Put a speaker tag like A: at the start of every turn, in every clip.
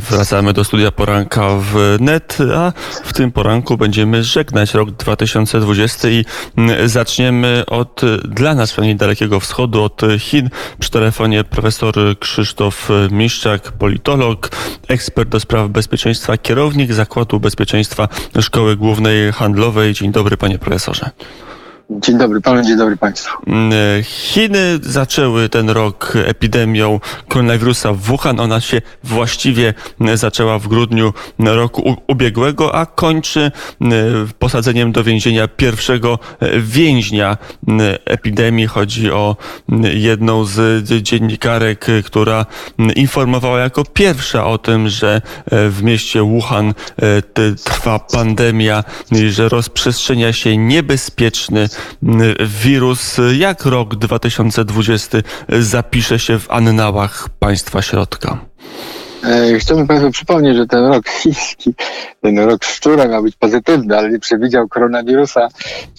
A: Wracamy do studia poranka w net, a w tym poranku będziemy żegnać rok 2020 i mm, zaczniemy od dla nas pewnie dalekiego wschodu, od Chin. Przy telefonie profesor Krzysztof Miszczak, politolog, ekspert do spraw bezpieczeństwa, kierownik Zakładu Bezpieczeństwa Szkoły Głównej Handlowej. Dzień dobry panie profesorze.
B: Dzień dobry panu, dzień dobry państwu.
A: Mm, Chiny zaczęły ten rok epidemią koronawirusa w Wuhan. Ona się właściwie zaczęła w grudniu roku ubiegłego, a kończy mm, posadzeniem do więzienia pierwszego więźnia mm, epidemii. Chodzi o jedną z dziennikarek, która informowała jako pierwsza o tym, że w mieście Wuhan e, trwa pandemia, że rozprzestrzenia się niebezpieczny wirus. Jak rok 2020 zapisze się w annałach państwa środka?
B: E, chciałbym Państwu przypomnieć, że ten rok chiński, ten rok szczura miał być pozytywny, ale nie przewidział koronawirusa.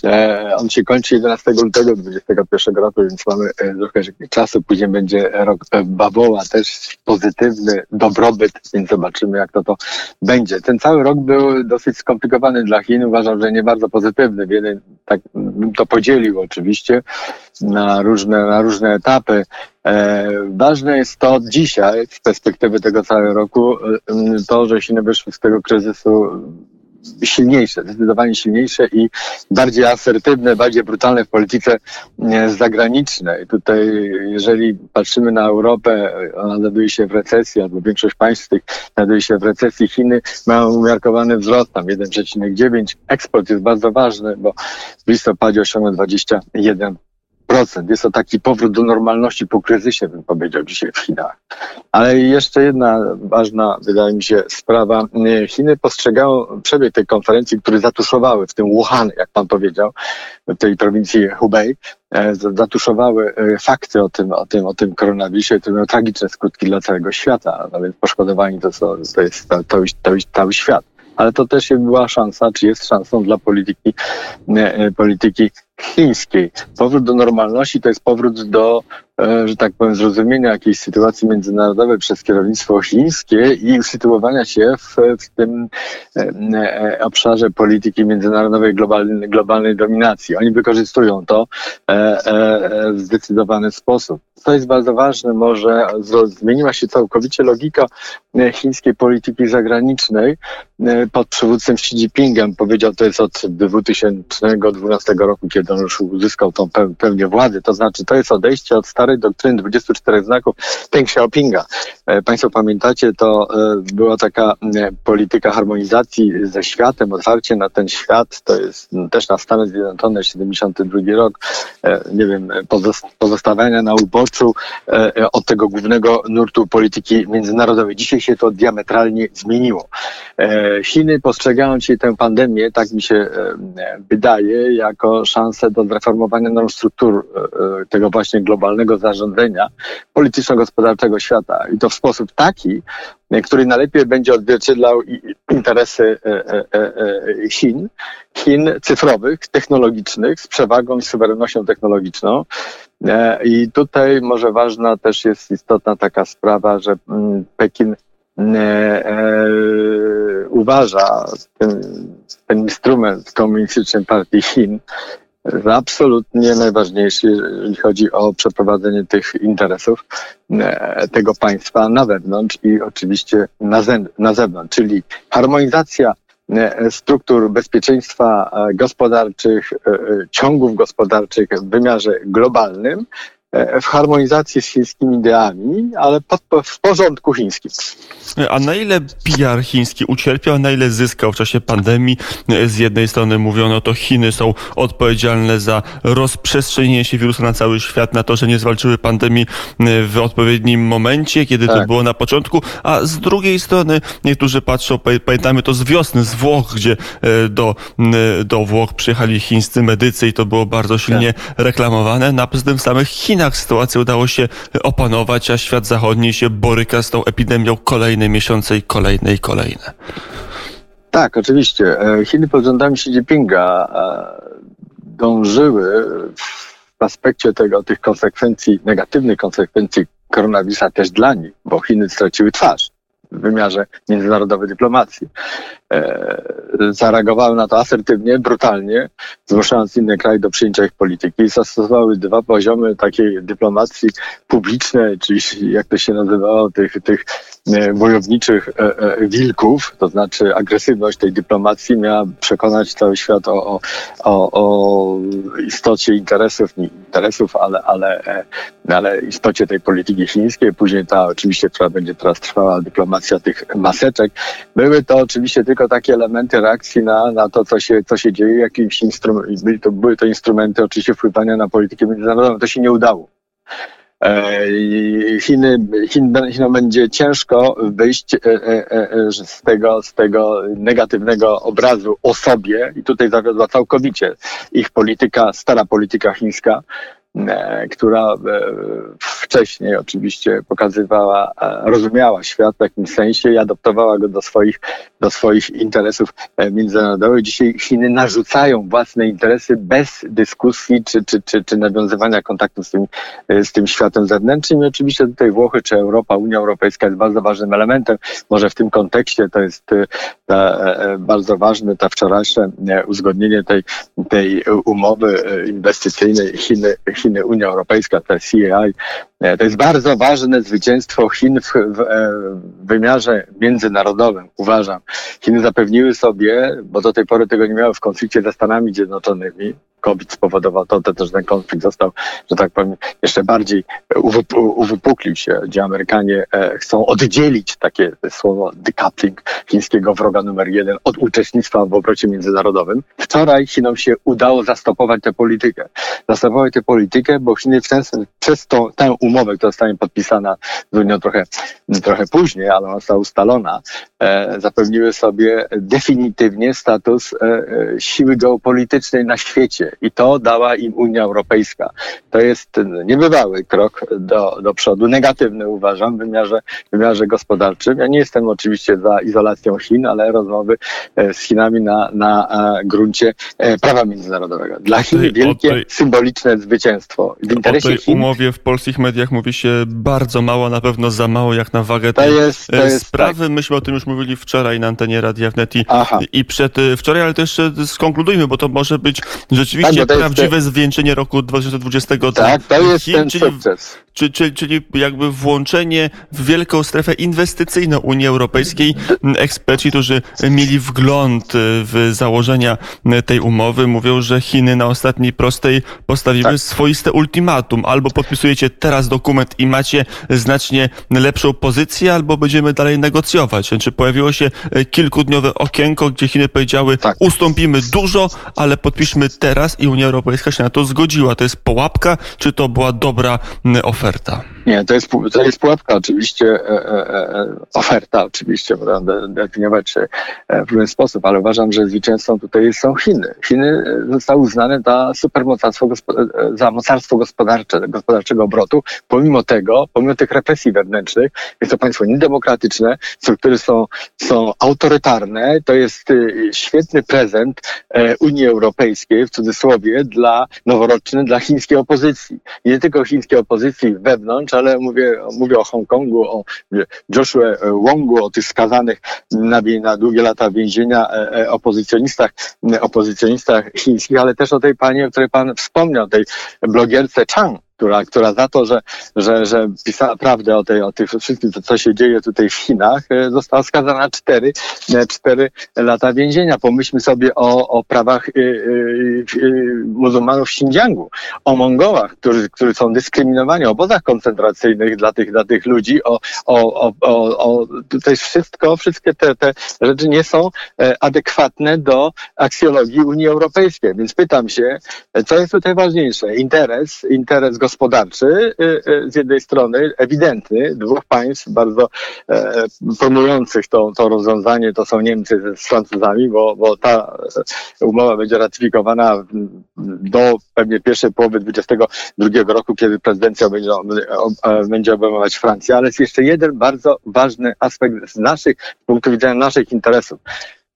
B: E, on się kończy 11 lutego 2021 roku, więc mamy e, trochę czasu. Później będzie rok bawoła, też pozytywny, dobrobyt, więc zobaczymy, jak to to będzie. Ten cały rok był dosyć skomplikowany dla Chin. Uważam, że nie bardzo pozytywny. Wiele, tak bym to podzielił oczywiście na różne, na różne etapy. E, ważne jest to dzisiaj, z perspektywy tego całego roku, e, to, że Chiny wyszły z tego kryzysu silniejsze, zdecydowanie silniejsze i bardziej asertywne, bardziej brutalne w polityce e, zagranicznej. Tutaj, jeżeli patrzymy na Europę, ona znajduje się w recesji, albo większość państw tych znajduje się w recesji. Chiny mają umiarkowany wzrost, tam 1,9. Eksport jest bardzo ważny, bo w listopadzie osiągnął 21 jest to taki powrót do normalności po kryzysie, bym powiedział dzisiaj w Chinach. Ale jeszcze jedna ważna, wydaje mi się, sprawa. Chiny postrzegają przebieg tej konferencji, które zatuszowały w tym Wuhan, jak pan powiedział, w tej prowincji Hubei, e, zatuszowały e, fakty o tym, o tym, o tym koronawirusie, to miało tragiczne skutki dla całego świata. Nawet poszkodowani to, to jest cały, cały świat ale to też była szansa, czy jest szansą dla polityki, e, polityki chińskiej. Powrót do normalności to jest powrót do, e, że tak powiem, zrozumienia jakiejś sytuacji międzynarodowej przez kierownictwo chińskie i usytuowania się w, w tym e, e, obszarze polityki międzynarodowej globalnej, globalnej dominacji. Oni wykorzystują to w zdecydowany sposób. To jest bardzo ważne, może zmieniła się całkowicie logika chińskiej polityki zagranicznej pod przywódcą Xi Jinpingem. Powiedział, to jest od 2012 roku, kiedy on już uzyskał tą pełnię władzy. To znaczy, to jest odejście od starej doktryny 24 znaków Peng Xiaopinga. E, państwo pamiętacie, to e, była taka polityka harmonizacji ze światem, otwarcie na ten świat. To jest też na Stany Zjednoczone, 72 rok. E, nie wiem, pozostawiania na uboczu od tego głównego nurtu polityki międzynarodowej. Dzisiaj się to diametralnie zmieniło. Chiny postrzegają dzisiaj tę pandemię, tak mi się wydaje, jako szansę do zreformowania norm struktur e, e, tego właśnie globalnego zarządzania polityczno-gospodarczego świata. I to w sposób taki, e, który najlepiej będzie odzwierciedlał interesy Chin, Chin cyfrowych, technologicznych, z przewagą i suwerennością technologiczną. I tutaj może ważna też jest istotna taka sprawa, że mm, Pekin uważa ten, ten instrument komunistycznej partii Chin absolutnie najważniejszy, jeżeli chodzi o przeprowadzenie tych interesów e, tego państwa na wewnątrz i oczywiście na, na zewnątrz, czyli harmonizacja e, struktur bezpieczeństwa e, gospodarczych, ciągów gospodarczych w wymiarze globalnym w harmonizacji z chińskimi ideami, ale pod, w porządku chińskim.
A: A na ile PR chiński ucierpiał, a na ile zyskał w czasie pandemii? Z jednej strony mówiono, to Chiny są odpowiedzialne za rozprzestrzenienie się wirusa na cały świat, na to, że nie zwalczyły pandemii e, w odpowiednim momencie, kiedy tak. to było na początku, a z drugiej strony niektórzy patrzą, pamiętamy to z wiosny, z Włoch, gdzie e, do, do Włoch przyjechali chińscy medycy i to było bardzo silnie tak. reklamowane, na tym w samych Chinach Chinach sytuację udało się opanować, a świat zachodni się boryka z tą epidemią kolejne miesiące i kolejne i kolejne.
B: Tak, oczywiście. E, Chiny pod rządami Xi Jinpinga e, dążyły w aspekcie tego, tych konsekwencji, negatywnych konsekwencji koronawirusa też dla nich, bo Chiny straciły twarz w wymiarze międzynarodowej dyplomacji. E, zareagowały na to asertywnie, brutalnie, zmuszając inne kraje do przyjęcia ich polityki. Zastosowały dwa poziomy takiej dyplomacji publicznej, czyli jak to się nazywało, tych, tych wojowniczych e, e, wilków, to znaczy agresywność tej dyplomacji miała przekonać cały świat o, o, o, o istocie interesów, nie interesów, ale, ale, e, ale istocie tej polityki chińskiej. Później ta oczywiście, która będzie teraz trwała, dyplomacja tych maseczek. Były to oczywiście tylko takie elementy reakcji na, na to, co się, co się dzieje, jakimś instrument, były to, były to instrumenty oczywiście wpływania na politykę międzynarodową. To się nie udało. E, Chiny, Chin, Chinom będzie ciężko wyjść e, e, z tego, z tego negatywnego obrazu o sobie. I tutaj zawiodła całkowicie ich polityka, stara polityka chińska, która e, wcześniej oczywiście pokazywała, e, rozumiała świat w jakimś sensie i adoptowała go do swoich, do swoich interesów e, międzynarodowych. Dzisiaj Chiny narzucają własne interesy bez dyskusji czy, czy, czy, czy nawiązywania kontaktu z tym, e, z tym światem zewnętrznym. I oczywiście tutaj Włochy czy Europa, Unia Europejska jest bardzo ważnym elementem. Może w tym kontekście to jest e, ta, e, bardzo ważne, ta wczorajsze e, uzgodnienie tej, tej umowy e, inwestycyjnej Chiny, Chiny Unia Europejska, ta CAI, To jest bardzo ważne zwycięstwo Chin e, w wymiarze międzynarodowym, uważam. Chiny zapewniły sobie, bo do tej pory tego nie miały w konflikcie ze Stanami Zjednoczonymi, COVID spowodował to, to ten konflikt został, że tak powiem, jeszcze bardziej uwyp- uwypuklił się, gdzie Amerykanie e, chcą oddzielić takie słowo decoupling chińskiego wroga numer jeden od uczestnictwa w obrocie międzynarodowym. Wczoraj Chinom się udało zastopować tę politykę. Zastopować tę politykę, bo Chiny w ten, przez tą, tę umowę, która zostanie podpisana z Unią trochę, trochę później, ale ona została ustalona, e, zapewniły sobie definitywnie status e, e, siły geopolitycznej na świecie i to dała im Unia Europejska. To jest niebywały krok do, do przodu, negatywny uważam w wymiarze, w wymiarze gospodarczym. Ja nie jestem oczywiście za izolacją Chin, ale rozmowy z Chinami na, na gruncie prawa międzynarodowego. Dla Chin wielkie,
A: o tej-
B: symboliczne zwycięstwo. W
A: O
B: interesie
A: tej
B: Chin
A: umowie w polskich mediach mówi się bardzo mało, na pewno za mało jak na wagę
B: to
A: tej
B: jest, to
A: e,
B: jest tak.
A: sprawy. Myśmy o tym już mówili wczoraj na antenie Radia Wnet i, i przed e, wczoraj, ale to jeszcze skonkludujmy, bo to może być rzeczywiście
B: Tak, to
A: prawdziwe zwieńczenie roku 2020. dla
B: Tak, to jest
A: Chin,
B: ten
A: czyli
B: sukces.
A: Czy, czy, czyli jakby włączenie w wielką strefę inwestycyjną Unii Europejskiej. Eksperci, którzy mieli wgląd y, w założenia tej umowy, mówią, że Chiny na ostatniej prostej postawiły
B: Tak.
A: swoiste ultimatum. Albo podpisujecie teraz dokument i macie znacznie lepszą pozycję, albo będziemy dalej negocjować. Czy pojawiło się y, kilkudniowe okienko, gdzie Chiny powiedziały,
B: Tak.
A: ustąpimy dużo, ale podpiszmy teraz i Unia Europejska się na to zgodziła. To jest pułapka, czy to była dobra oferta?
B: Nie, to jest, to jest pułapka oczywiście, e, e, e, oferta oczywiście, de- definiować się w różny sposób, ale uważam, że zwycięzcą tutaj są Chiny. Chiny zostały uznane za supermocarstwo, za mocarstwo gospodarcze, gospodarczego obrotu, pomimo tego, pomimo tych represji wewnętrznych, jest to państwo niedemokratyczne, struktury są, są autorytarne, to jest e, świetny prezent Unii Europejskiej, w cudzysłowie, dla noworoczny, dla chińskiej opozycji. Nie tylko chińskiej opozycji wewnątrz, ale mówię, mówię o Hongkongu, o Joshua Wongu, o tych skazanych na, na długie lata więzienia e, e, opozycjonistach, e, opozycjonistach chińskich, ale też o tej pani, o której pan wspomniał, tej blogierce Chang, która, która za to, że, że, że pisała prawdę o, tej, o tych wszystkim, co, co się dzieje tutaj w Chinach, e, została skazana na cztery, e, cztery lata więzienia. Pomyślmy sobie o, o prawach y, y, y, muzułmanów w Xinjiangu, o Mongołach, którzy, którzy są dyskryminowani, o obozach koncentracyjnych dla tych, dla tych ludzi, o, o, o, o, o tutaj wszystko, wszystkie te, te rzeczy nie są e, adekwatne do aksjologii Unii Europejskiej. Więc pytam się, e, co jest tutaj ważniejsze? Interes, interes gospodarczy y, y, z jednej strony, ewidentny, dwóch państw bardzo e, promujących to, to rozwiązanie, to są Niemcy z- Francuzami, bo, bo ta e, umowa będzie ratyfikowana do pewnie pierwszej połowy 2022 roku, kiedy prezydencja będzie, e, będzie obejmować Francję, ale jest jeszcze jeden bardzo ważny aspekt z naszych, z punktu widzenia naszych interesów.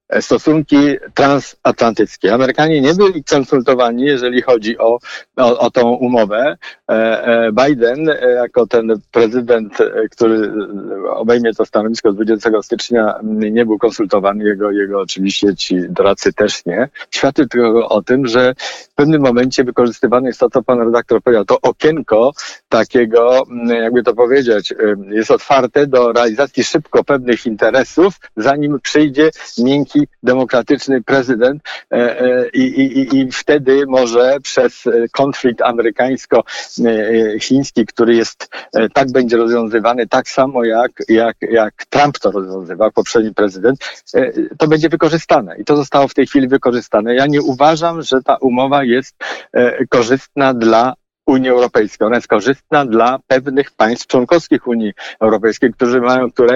B: E, stosunki transatlantyckie. Amerykanie nie byli konsultowani, jeżeli chodzi o, o, o tą umowę. E, e, Biden, jako ten prezydent, który obejmie to stanowisko 20 stycznia, m, nie był konsultowany, jego, jego oczywiście ci doradcy też nie. Świadczy tylko o tym, że w pewnym momencie wykorzystywane jest to, co pan redaktor powiedział, to okienko takiego, m, jakby to powiedzieć, ym, jest otwarte do realizacji szybko pewnych interesów, zanim przyjdzie miękki, demokratyczny prezydent e, e, i, i, i wtedy może przez e, konflikt amerykańsko-chiński, który jest, tak będzie rozwiązywany tak samo jak, jak, jak Trump to rozwiązywał, poprzedni prezydent, to będzie wykorzystane i to zostało w tej chwili wykorzystane. Ja nie uważam, że ta umowa jest korzystna dla Unii Europejskiej. Ona jest korzystna dla pewnych państw członkowskich Unii Europejskiej, którzy mają, które,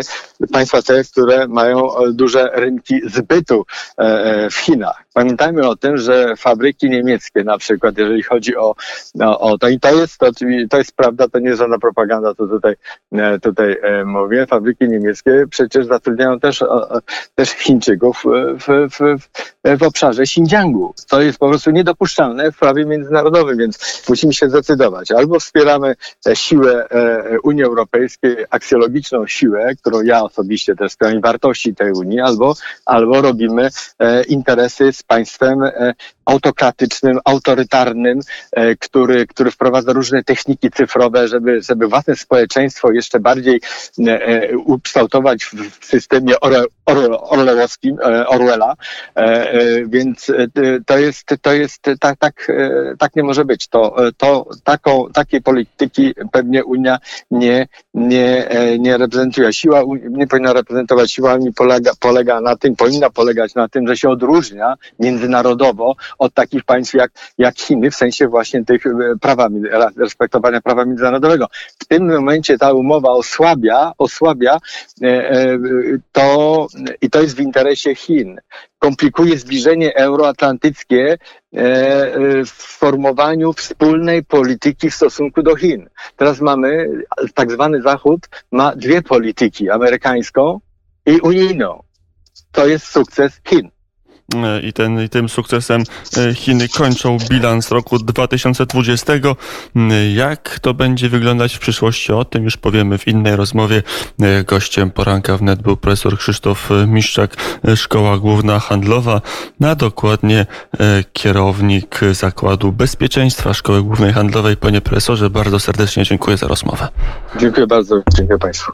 B: państwa te, które mają e, duże rynki zbytu e, e, w Chinach. Pamiętajmy o tym, że fabryki niemieckie na przykład, jeżeli chodzi o, o, o to i to jest, to, to jest prawda, to nie jest żadna propaganda, to tutaj, tutaj mówię, fabryki niemieckie przecież zatrudniają też, też Chińczyków w, w, w, w obszarze Xinjiangu, co jest po prostu niedopuszczalne w prawie międzynarodowym, więc musimy się zdecydować. Albo wspieramy e, siłę e, Unii Europejskiej, aksjologiczną siłę, którą ja osobiście też i wartości tej Unii, albo, albo robimy e, interesy z państwem e, autokratycznym, autorytarnym, e, który, który wprowadza różne techniki cyfrowe, żeby, żeby własne społeczeństwo jeszcze bardziej e, e, ukształtować w systemie orleowskim, Orwella. Więc to jest, to jest tak, tak, tak nie może być. To, to taką, takiej polityki pewnie Unia nie, nie, nie reprezentuje. Siła nie powinna reprezentować. Siła Unii polega, polega na tym, powinna polegać na tym, że się odróżnia międzynarodowo od takich państw jak, jak Chiny, w sensie właśnie tych e, prawa, respektowania prawa międzynarodowego. W tym momencie ta umowa osłabia, osłabia e, e, to i to jest w interesie Chin. Komplikuje zbliżenie euroatlantyckie w formowaniu wspólnej polityki w stosunku do Chin. Teraz mamy, tak zwany Zachód ma dwie polityki, amerykańską i unijną. To jest sukces Chin.
A: E, I, ten, I tym sukcesem e, Chiny kończą bilans roku 2020. Mm, Jak to będzie wyglądać w przyszłości? O tym już powiemy w innej rozmowie. E, Gościem poranka wnet był profesor Krzysztof Miszczak, Szkoła Główna Handlowa, a dokładnie kierownik Zakładu Bezpieczeństwa Szkoły Głównej Handlowej. Panie profesorze, bardzo serdecznie dziękuję za rozmowę.
B: Dziękuję bardzo. Dziękuję Państwu.